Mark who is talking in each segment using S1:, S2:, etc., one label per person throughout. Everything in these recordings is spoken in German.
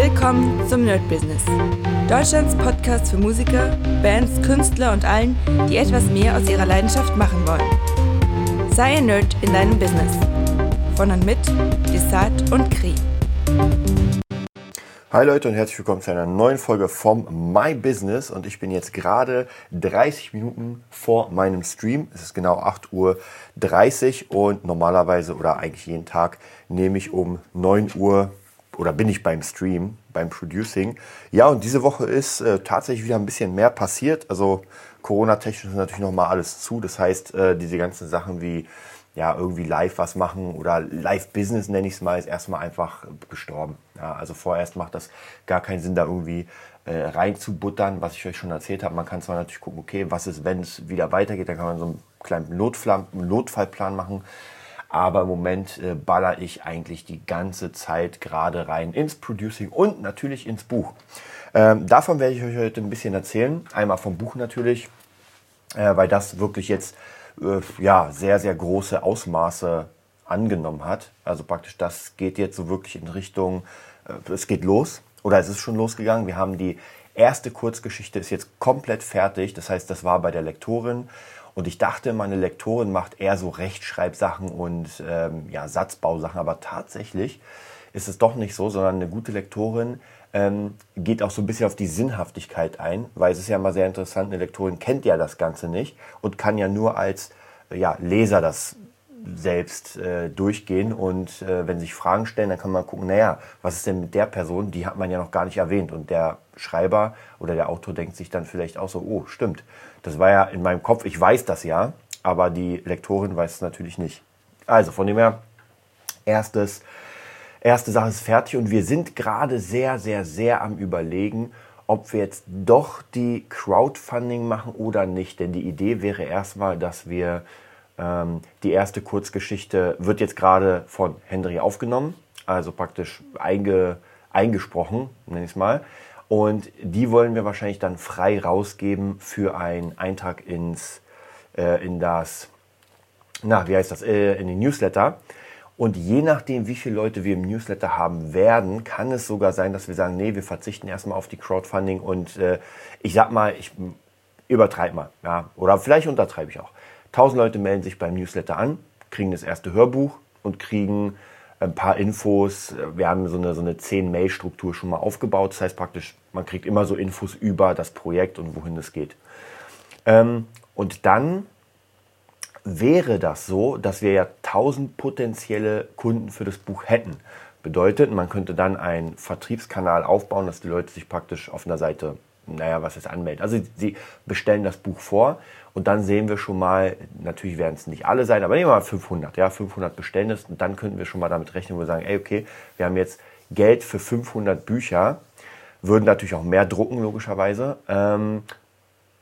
S1: Willkommen zum Nerd Business. Deutschlands Podcast für Musiker, Bands, Künstler und allen, die etwas mehr aus ihrer Leidenschaft machen wollen. Sei ein Nerd in deinem Business. Von und mit Desart und Kri.
S2: Hi Leute und herzlich willkommen zu einer neuen Folge vom My Business und ich bin jetzt gerade 30 Minuten vor meinem Stream. Es ist genau 8.30 Uhr und normalerweise oder eigentlich jeden Tag nehme ich um 9 Uhr oder bin ich beim Stream, beim Producing. Ja, und diese Woche ist äh, tatsächlich wieder ein bisschen mehr passiert. Also Corona-technisch ist natürlich nochmal alles zu. Das heißt, äh, diese ganzen Sachen wie ja, irgendwie live was machen oder Live-Business nenne ich es mal, ist erstmal einfach gestorben. Ja, also vorerst macht das gar keinen Sinn, da irgendwie äh, reinzubuttern, was ich euch schon erzählt habe. Man kann zwar natürlich gucken, okay, was ist, wenn es wieder weitergeht, dann kann man so einen kleinen Notfallplan machen. Aber im Moment äh, baller ich eigentlich die ganze Zeit gerade rein ins Producing und natürlich ins Buch. Ähm, davon werde ich euch heute ein bisschen erzählen. Einmal vom Buch natürlich, äh, weil das wirklich jetzt äh, ja, sehr, sehr große Ausmaße angenommen hat. Also praktisch das geht jetzt so wirklich in Richtung, äh, es geht los oder es ist schon losgegangen. Wir haben die erste Kurzgeschichte ist jetzt komplett fertig. Das heißt, das war bei der Lektorin und ich dachte, meine Lektorin macht eher so Rechtschreibsachen und ähm, ja, Satzbausachen, aber tatsächlich ist es doch nicht so, sondern eine gute Lektorin ähm, geht auch so ein bisschen auf die Sinnhaftigkeit ein, weil es ist ja mal sehr interessant, eine Lektorin kennt ja das Ganze nicht und kann ja nur als ja, Leser das selbst äh, durchgehen und äh, wenn sich Fragen stellen, dann kann man gucken, naja, was ist denn mit der Person, die hat man ja noch gar nicht erwähnt und der Schreiber oder der Autor denkt sich dann vielleicht auch so, oh, stimmt, das war ja in meinem Kopf, ich weiß das ja, aber die Lektorin weiß es natürlich nicht. Also von dem her, erstes, erste Sache ist fertig und wir sind gerade sehr, sehr, sehr am Überlegen, ob wir jetzt doch die Crowdfunding machen oder nicht. Denn die Idee wäre erstmal, dass wir ähm, die erste Kurzgeschichte wird jetzt gerade von Henry aufgenommen, also praktisch einge, eingesprochen, nenne ich es mal. Und die wollen wir wahrscheinlich dann frei rausgeben für einen Eintrag ins, äh, in das, na, wie heißt das, äh, in den Newsletter. Und je nachdem, wie viele Leute wir im Newsletter haben werden, kann es sogar sein, dass wir sagen, nee, wir verzichten erstmal auf die Crowdfunding und äh, ich sag mal, ich übertreibe mal, ja, oder vielleicht untertreibe ich auch. Tausend Leute melden sich beim Newsletter an, kriegen das erste Hörbuch und kriegen ein paar Infos. Wir haben so eine, so eine 10-Mail-Struktur schon mal aufgebaut. Das heißt praktisch, man kriegt immer so Infos über das Projekt und wohin es geht. Ähm, und dann wäre das so, dass wir ja 1000 potenzielle Kunden für das Buch hätten. Bedeutet, man könnte dann einen Vertriebskanal aufbauen, dass die Leute sich praktisch auf einer Seite, naja, was ist anmelden. Also sie bestellen das Buch vor und dann sehen wir schon mal, natürlich werden es nicht alle sein, aber nehmen wir mal 500. Ja, 500 bestellen es und dann könnten wir schon mal damit rechnen, wo wir sagen, ey, okay, wir haben jetzt Geld für 500 Bücher, würden natürlich auch mehr drucken, logischerweise. Ähm,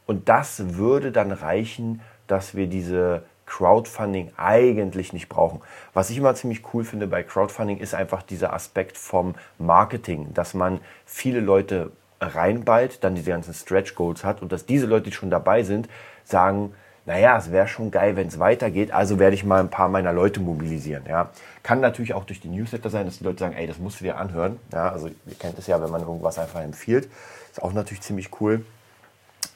S2: und das würde dann reichen, dass wir diese Crowdfunding eigentlich nicht brauchen. Was ich immer ziemlich cool finde bei Crowdfunding ist einfach dieser Aspekt vom Marketing, dass man viele Leute reinballt, dann diese ganzen Stretch Goals hat und dass diese Leute, die schon dabei sind, sagen, naja, es wäre schon geil, wenn es weitergeht, also werde ich mal ein paar meiner Leute mobilisieren. Ja. Kann natürlich auch durch die Newsletter sein, dass die Leute sagen, ey, das musst du dir anhören. Ja, also ihr kennt es ja, wenn man irgendwas einfach empfiehlt. Ist auch natürlich ziemlich cool.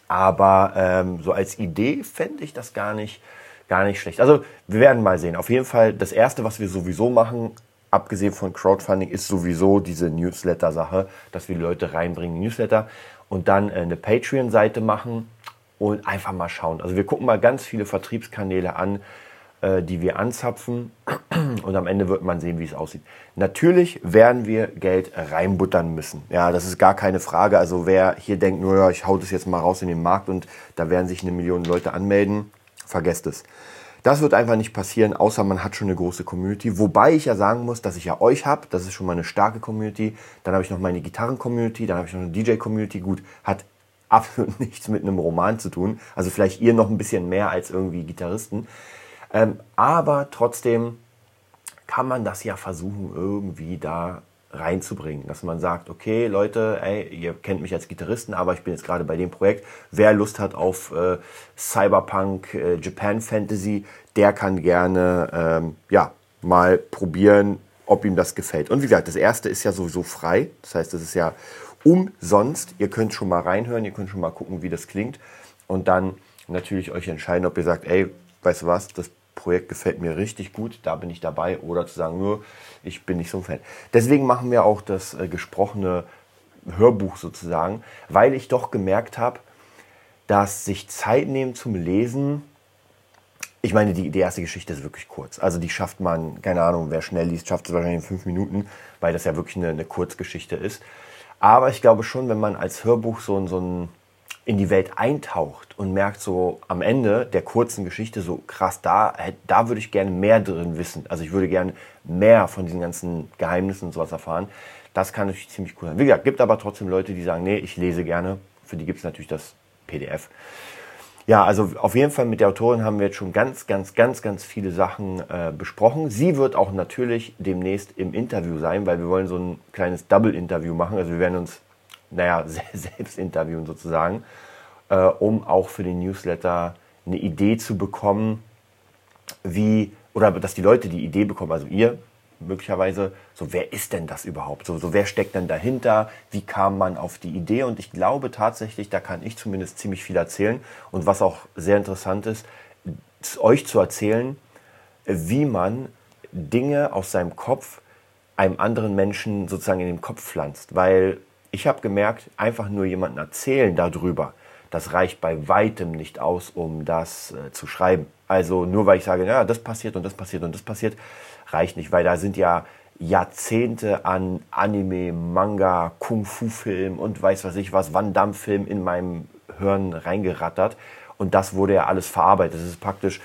S2: Aber ähm, so als Idee fände ich das gar nicht, gar nicht schlecht. Also wir werden mal sehen. Auf jeden Fall, das Erste, was wir sowieso machen, abgesehen von Crowdfunding, ist sowieso diese Newsletter-Sache, dass wir Leute reinbringen in Newsletter und dann äh, eine Patreon-Seite machen und einfach mal schauen. Also wir gucken mal ganz viele Vertriebskanäle an, äh, die wir anzapfen und am Ende wird man sehen, wie es aussieht. Natürlich werden wir Geld reinbuttern müssen. Ja, das ist gar keine Frage. Also wer hier denkt, nur ja, ich hau das jetzt mal raus in den Markt und da werden sich eine Million Leute anmelden, vergesst es. Das wird einfach nicht passieren, außer man hat schon eine große Community. Wobei ich ja sagen muss, dass ich ja euch habe. Das ist schon mal eine starke Community. Dann habe ich noch meine Gitarren-Community, dann habe ich noch eine DJ-Community. Gut, hat absolut nichts mit einem Roman zu tun. Also vielleicht ihr noch ein bisschen mehr als irgendwie Gitarristen. Ähm, aber trotzdem kann man das ja versuchen, irgendwie da reinzubringen, dass man sagt, okay, Leute, ey, ihr kennt mich als Gitarristen, aber ich bin jetzt gerade bei dem Projekt. Wer Lust hat auf äh, Cyberpunk, äh, Japan Fantasy, der kann gerne ähm, ja mal probieren, ob ihm das gefällt. Und wie gesagt, das erste ist ja sowieso frei. Das heißt, das ist ja umsonst. Ihr könnt schon mal reinhören, ihr könnt schon mal gucken, wie das klingt. Und dann natürlich euch entscheiden, ob ihr sagt, ey, weißt du was, das Projekt gefällt mir richtig gut, da bin ich dabei. Oder zu sagen, nur, ich bin nicht so ein Fan. Deswegen machen wir auch das äh, gesprochene Hörbuch sozusagen, weil ich doch gemerkt habe, dass sich Zeit nehmen zum Lesen ich meine, die, die erste Geschichte ist wirklich kurz. Also die schafft man, keine Ahnung, wer schnell liest, schafft es wahrscheinlich in fünf Minuten, weil das ja wirklich eine, eine Kurzgeschichte ist. Aber ich glaube schon, wenn man als Hörbuch so, so ein, in die Welt eintaucht und merkt so am Ende der kurzen Geschichte so krass, da, da würde ich gerne mehr drin wissen. Also ich würde gerne mehr von diesen ganzen Geheimnissen und sowas erfahren. Das kann natürlich ziemlich cool sein. Wie gesagt, gibt aber trotzdem Leute, die sagen, nee, ich lese gerne. Für die gibt es natürlich das PDF. Ja, also auf jeden Fall mit der Autorin haben wir jetzt schon ganz, ganz, ganz, ganz viele Sachen äh, besprochen. Sie wird auch natürlich demnächst im Interview sein, weil wir wollen so ein kleines Double-Interview machen. Also wir werden uns, naja, selbst interviewen sozusagen, äh, um auch für den Newsletter eine Idee zu bekommen, wie, oder dass die Leute die Idee bekommen, also ihr, möglicherweise, so wer ist denn das überhaupt? So, so wer steckt denn dahinter? Wie kam man auf die Idee? Und ich glaube tatsächlich, da kann ich zumindest ziemlich viel erzählen. Und was auch sehr interessant ist, euch zu erzählen, wie man Dinge aus seinem Kopf einem anderen Menschen sozusagen in den Kopf pflanzt. Weil ich habe gemerkt, einfach nur jemanden erzählen darüber, das reicht bei weitem nicht aus, um das äh, zu schreiben. Also nur weil ich sage, ja, das passiert und das passiert und das passiert, reicht nicht, weil da sind ja Jahrzehnte an Anime, Manga, Kung-Fu-Film und weiß was ich was, Van Damme-Film in meinem Hirn reingerattert. Und das wurde ja alles verarbeitet. Das ist praktisch,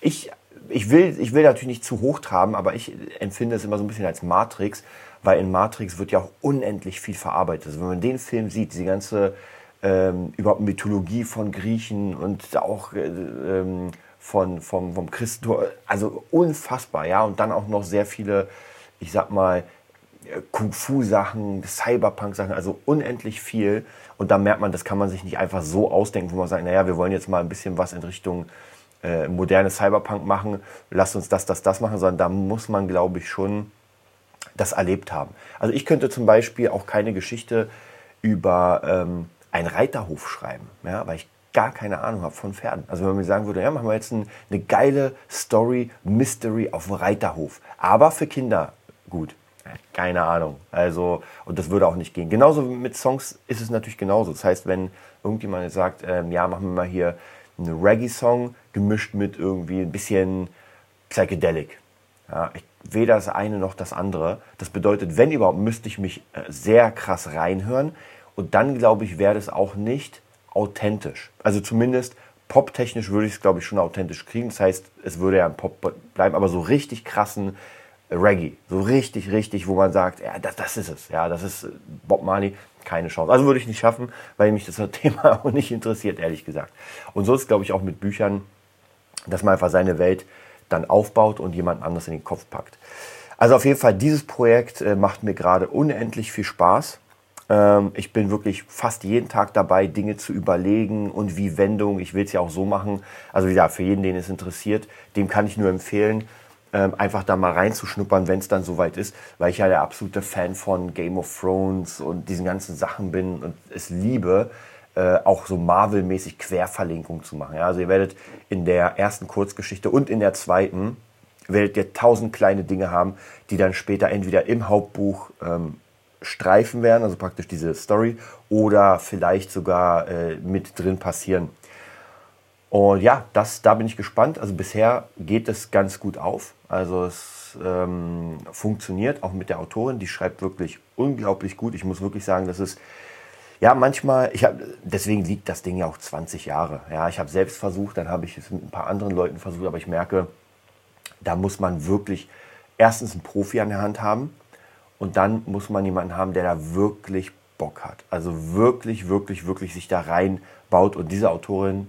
S2: ich, ich, will, ich will natürlich nicht zu hoch traben, aber ich empfinde es immer so ein bisschen als Matrix, weil in Matrix wird ja auch unendlich viel verarbeitet. Also wenn man den Film sieht, diese ganze ähm, überhaupt Mythologie von Griechen und auch äh, ähm, von, vom, vom Christentum, also unfassbar, ja, und dann auch noch sehr viele, ich sag mal, Kung-Fu-Sachen, Cyberpunk-Sachen, also unendlich viel. Und da merkt man, das kann man sich nicht einfach so ausdenken, wo man sagt, naja, wir wollen jetzt mal ein bisschen was in Richtung äh, moderne Cyberpunk machen, lasst uns das, das, das machen, sondern da muss man, glaube ich, schon das erlebt haben. Also ich könnte zum Beispiel auch keine Geschichte über ähm, einen Reiterhof schreiben, ja, weil ich gar keine Ahnung habe von Pferden. Also wenn man mir sagen würde, ja, machen wir jetzt ein, eine geile Story, Mystery auf dem Reiterhof. Aber für Kinder gut. Keine Ahnung. Also, und das würde auch nicht gehen. Genauso mit Songs ist es natürlich genauso. Das heißt, wenn irgendjemand jetzt sagt, ähm, ja, machen wir mal hier einen Reggae-Song gemischt mit irgendwie ein bisschen Psychedelic. Ja, ich, weder das eine noch das andere. Das bedeutet, wenn überhaupt, müsste ich mich äh, sehr krass reinhören. Und dann, glaube ich, wäre das auch nicht authentisch. Also zumindest poptechnisch würde ich es, glaube ich, schon authentisch kriegen. Das heißt, es würde ja ein Pop bleiben, aber so richtig krassen Reggae. So richtig, richtig, wo man sagt, ja, das, das ist es. Ja, das ist Bob Marley. Keine Chance. Also würde ich nicht schaffen, weil mich das Thema auch nicht interessiert, ehrlich gesagt. Und so ist glaube ich, auch mit Büchern, dass man einfach seine Welt dann aufbaut und jemand anderes in den Kopf packt. Also auf jeden Fall, dieses Projekt äh, macht mir gerade unendlich viel Spaß. Ähm, ich bin wirklich fast jeden Tag dabei, Dinge zu überlegen und wie Wendung. Ich will es ja auch so machen. Also wie gesagt, für jeden, den es interessiert, dem kann ich nur empfehlen, ähm, einfach da mal reinzuschnuppern, wenn es dann soweit ist, weil ich ja der absolute Fan von Game of Thrones und diesen ganzen Sachen bin und es liebe, äh, auch so Marvel-mäßig Querverlinkung zu machen. Ja, also ihr werdet in der ersten Kurzgeschichte und in der zweiten werdet ihr tausend kleine Dinge haben, die dann später entweder im Hauptbuch ähm, Streifen werden, also praktisch diese Story, oder vielleicht sogar äh, mit drin passieren. Und ja, das, da bin ich gespannt. Also bisher geht es ganz gut auf. Also es ähm, funktioniert auch mit der Autorin. Die schreibt wirklich unglaublich gut. Ich muss wirklich sagen, das ist ja manchmal. Ich habe deswegen liegt das Ding ja auch 20 Jahre. Ja, ich habe selbst versucht, dann habe ich es mit ein paar anderen Leuten versucht, aber ich merke, da muss man wirklich erstens einen Profi an der Hand haben und dann muss man jemanden haben, der da wirklich Bock hat. Also wirklich, wirklich, wirklich sich da reinbaut. Und diese Autorin,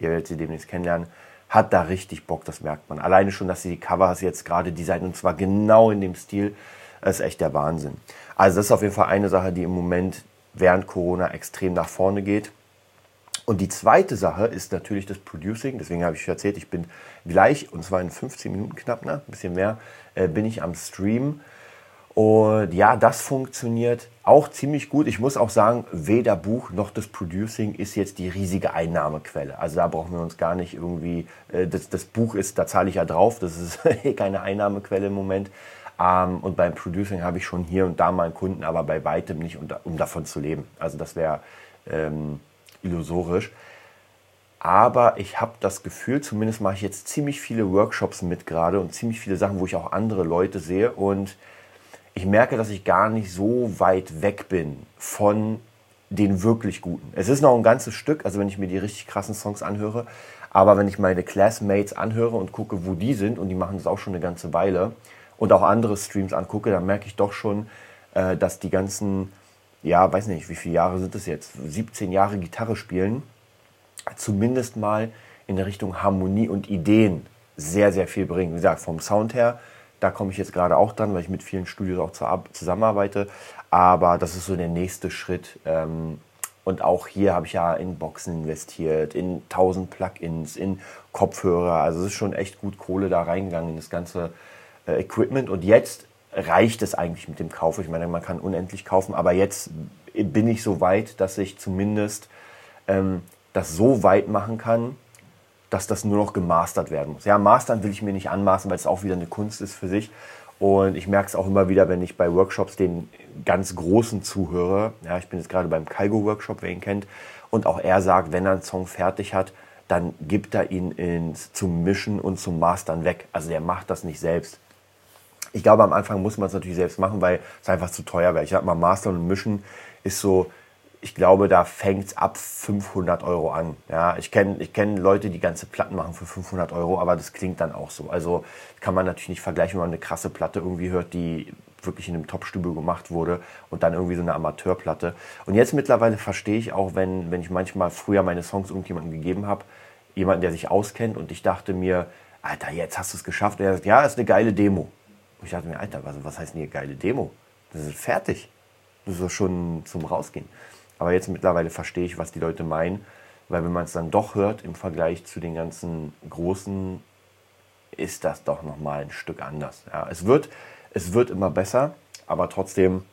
S2: ihr werdet sie demnächst kennenlernen, hat da richtig Bock, das merkt man. Alleine schon, dass sie die Covers jetzt gerade designt und zwar genau in dem Stil, ist echt der Wahnsinn. Also das ist auf jeden Fall eine Sache, die im Moment während Corona extrem nach vorne geht. Und die zweite Sache ist natürlich das Producing. Deswegen habe ich erzählt, ich bin gleich, und zwar in 15 Minuten knapp, ne? ein bisschen mehr, äh, bin ich am Stream. Und ja, das funktioniert auch ziemlich gut. Ich muss auch sagen, weder Buch noch das Producing ist jetzt die riesige Einnahmequelle. Also da brauchen wir uns gar nicht irgendwie, äh, das, das Buch ist, da zahle ich ja drauf, das ist keine Einnahmequelle im Moment. Ähm, und beim Producing habe ich schon hier und da mal einen Kunden, aber bei weitem nicht, um, um davon zu leben. Also das wäre ähm, illusorisch. Aber ich habe das Gefühl, zumindest mache ich jetzt ziemlich viele Workshops mit gerade und ziemlich viele Sachen, wo ich auch andere Leute sehe. Und ich merke, dass ich gar nicht so weit weg bin von den wirklich guten. Es ist noch ein ganzes Stück, also wenn ich mir die richtig krassen Songs anhöre. Aber wenn ich meine Classmates anhöre und gucke, wo die sind, und die machen das auch schon eine ganze Weile, und auch andere Streams angucke, dann merke ich doch schon, äh, dass die ganzen, ja, weiß nicht, wie viele Jahre sind das jetzt, 17 Jahre Gitarre spielen, zumindest mal in der Richtung Harmonie und Ideen sehr, sehr viel bringen. Wie gesagt, vom Sound her, da komme ich jetzt gerade auch dran, weil ich mit vielen Studios auch zusammenarbeite. Aber das ist so der nächste Schritt. Ähm, und auch hier habe ich ja in Boxen investiert, in 1000 Plugins, in Kopfhörer. Also es ist schon echt gut Kohle da reingegangen in das ganze äh, Equipment. Und jetzt reicht es eigentlich mit dem Kauf. Ich meine, man kann unendlich kaufen, aber jetzt bin ich so weit, dass ich zumindest ähm, das so weit machen kann, dass das nur noch gemastert werden muss. Ja, mastern will ich mir nicht anmaßen, weil es auch wieder eine Kunst ist für sich. Und ich merke es auch immer wieder, wenn ich bei Workshops den ganz Großen zuhöre. Ja, ich bin jetzt gerade beim Kaigo-Workshop, wer ihn kennt. Und auch er sagt, wenn er einen Song fertig hat, dann gibt er ihn ins, zum Mischen und zum Mastern weg. Also der macht das nicht selbst. Ich glaube, am Anfang muss man es natürlich selbst machen, weil es einfach zu teuer wäre. Ich habe mal Mastern und Mischen ist so, ich glaube, da fängt es ab 500 Euro an. Ja, ich kenne ich kenn Leute, die ganze Platten machen für 500 Euro, aber das klingt dann auch so. Also kann man natürlich nicht vergleichen, wenn man eine krasse Platte irgendwie hört, die wirklich in einem Top-Studio gemacht wurde und dann irgendwie so eine Amateurplatte. Und jetzt mittlerweile verstehe ich auch, wenn, wenn ich manchmal früher meine Songs irgendjemandem gegeben habe, jemanden, der sich auskennt und ich dachte mir, Alter, jetzt hast du es geschafft. Und er sagt, ja, ist eine geile Demo. Und ich dachte mir, Alter, was, was heißt denn hier geile Demo? Das ist fertig. Das ist schon zum Rausgehen. Aber jetzt mittlerweile verstehe ich, was die Leute meinen, weil wenn man es dann doch hört im Vergleich zu den ganzen großen, ist das doch nochmal ein Stück anders. Ja, es, wird, es wird immer besser, aber trotzdem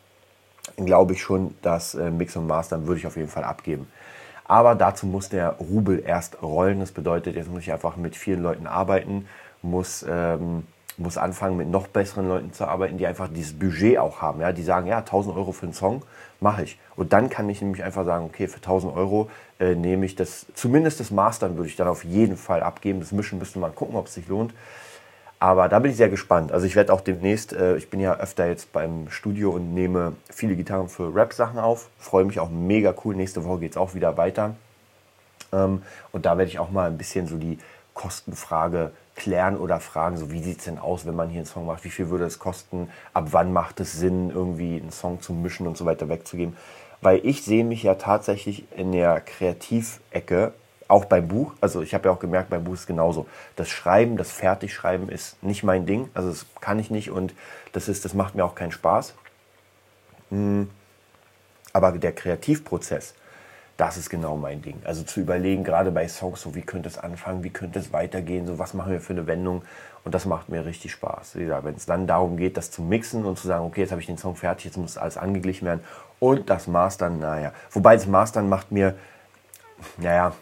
S2: glaube ich schon, dass äh, Mix und Master würde ich auf jeden Fall abgeben. Aber dazu muss der Rubel erst rollen. Das bedeutet, jetzt muss ich einfach mit vielen Leuten arbeiten, muss ähm, muss anfangen, mit noch besseren Leuten zu arbeiten, die einfach dieses Budget auch haben. Ja? Die sagen, ja, 1000 Euro für einen Song mache ich. Und dann kann ich nämlich einfach sagen, okay, für 1000 Euro äh, nehme ich das, zumindest das Mastern würde ich dann auf jeden Fall abgeben. Das Mischen müsste man gucken, ob es sich lohnt. Aber da bin ich sehr gespannt. Also ich werde auch demnächst, äh, ich bin ja öfter jetzt beim Studio und nehme viele Gitarren für Rap-Sachen auf. Freue mich auch mega cool. Nächste Woche geht es auch wieder weiter. Ähm, und da werde ich auch mal ein bisschen so die Kostenfrage klären oder fragen, so wie sieht es denn aus, wenn man hier einen Song macht, wie viel würde es kosten, ab wann macht es Sinn, irgendwie einen Song zu mischen und so weiter wegzugeben. Weil ich sehe mich ja tatsächlich in der Kreativecke, auch beim Buch, also ich habe ja auch gemerkt, beim Buch ist es genauso. Das Schreiben, das Fertigschreiben ist nicht mein Ding, also das kann ich nicht und das, ist, das macht mir auch keinen Spaß. Hm. Aber der Kreativprozess, das ist genau mein Ding. Also zu überlegen, gerade bei Songs, so wie könnte es anfangen, wie könnte es weitergehen, so was machen wir für eine Wendung. Und das macht mir richtig Spaß. Wenn es dann darum geht, das zu mixen und zu sagen, okay, jetzt habe ich den Song fertig, jetzt muss alles angeglichen werden. Und das Mastern, naja. Wobei das Mastern macht mir, naja,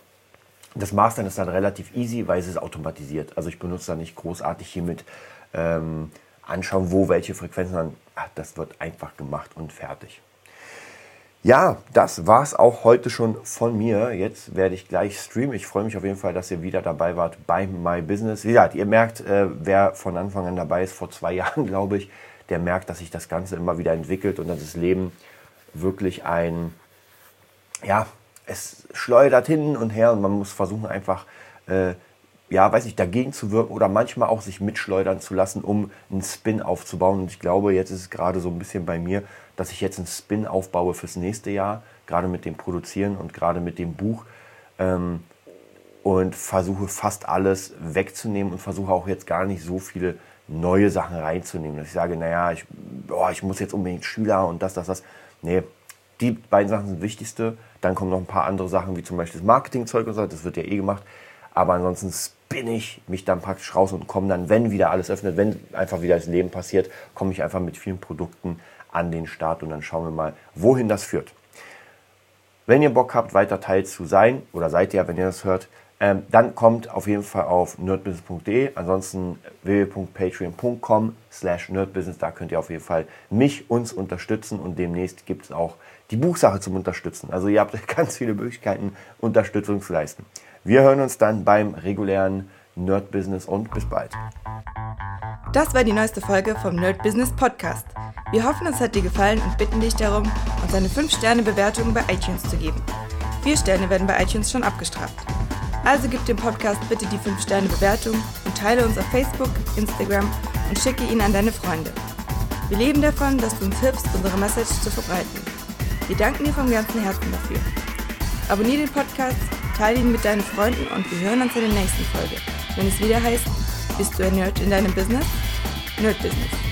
S2: das Mastern ist dann relativ easy, weil es ist automatisiert. Also ich benutze da nicht großartig hiermit ähm, anschauen, wo welche Frequenzen dann, ach, das wird einfach gemacht und fertig. Ja, das war es auch heute schon von mir. Jetzt werde ich gleich streamen. Ich freue mich auf jeden Fall, dass ihr wieder dabei wart bei My Business. Wie gesagt, ihr merkt, äh, wer von Anfang an dabei ist, vor zwei Jahren, glaube ich, der merkt, dass sich das Ganze immer wieder entwickelt und dass das Leben wirklich ein, ja, es schleudert hin und her und man muss versuchen einfach, äh, ja, weiß ich, dagegen zu wirken oder manchmal auch sich mitschleudern zu lassen, um einen Spin aufzubauen. Und ich glaube, jetzt ist es gerade so ein bisschen bei mir, dass ich jetzt einen Spin aufbaue fürs nächste Jahr, gerade mit dem Produzieren und gerade mit dem Buch. Ähm, und versuche fast alles wegzunehmen und versuche auch jetzt gar nicht so viele neue Sachen reinzunehmen. Dass ich sage, naja, ich, boah, ich muss jetzt unbedingt Schüler und das, das, das. Nee, die beiden Sachen sind Wichtigste. Dann kommen noch ein paar andere Sachen, wie zum Beispiel das Marketingzeug und so, das wird ja eh gemacht. Aber ansonsten spinne ich mich dann praktisch raus und komme dann, wenn wieder alles öffnet, wenn einfach wieder das Leben passiert, komme ich einfach mit vielen Produkten an den Start und dann schauen wir mal, wohin das führt. Wenn ihr Bock habt, weiter Teil zu sein, oder seid ihr, wenn ihr das hört, ähm, dann kommt auf jeden Fall auf nerdbusiness.de, ansonsten www.patreon.com slash nerdbusiness, da könnt ihr auf jeden Fall mich, uns unterstützen und demnächst gibt es auch die Buchsache zum Unterstützen. Also ihr habt ganz viele Möglichkeiten, Unterstützung zu leisten. Wir hören uns dann beim regulären Nerd Business und bis bald.
S1: Das war die neueste Folge vom Nerd Business Podcast. Wir hoffen, es hat dir gefallen und bitten dich darum, uns eine 5-Sterne-Bewertung bei iTunes zu geben. Vier Sterne werden bei iTunes schon abgestraft. Also gib dem Podcast bitte die 5-Sterne-Bewertung und teile uns auf Facebook, Instagram und schicke ihn an deine Freunde. Wir leben davon, dass du uns hilfst, unsere Message zu verbreiten. Wir danken dir vom ganzen Herzen dafür. Abonnier den Podcast, teile ihn mit deinen Freunden und wir hören uns in der nächsten Folge, wenn es wieder heißt, bist du ein Nerd in deinem Business? Nerd Business.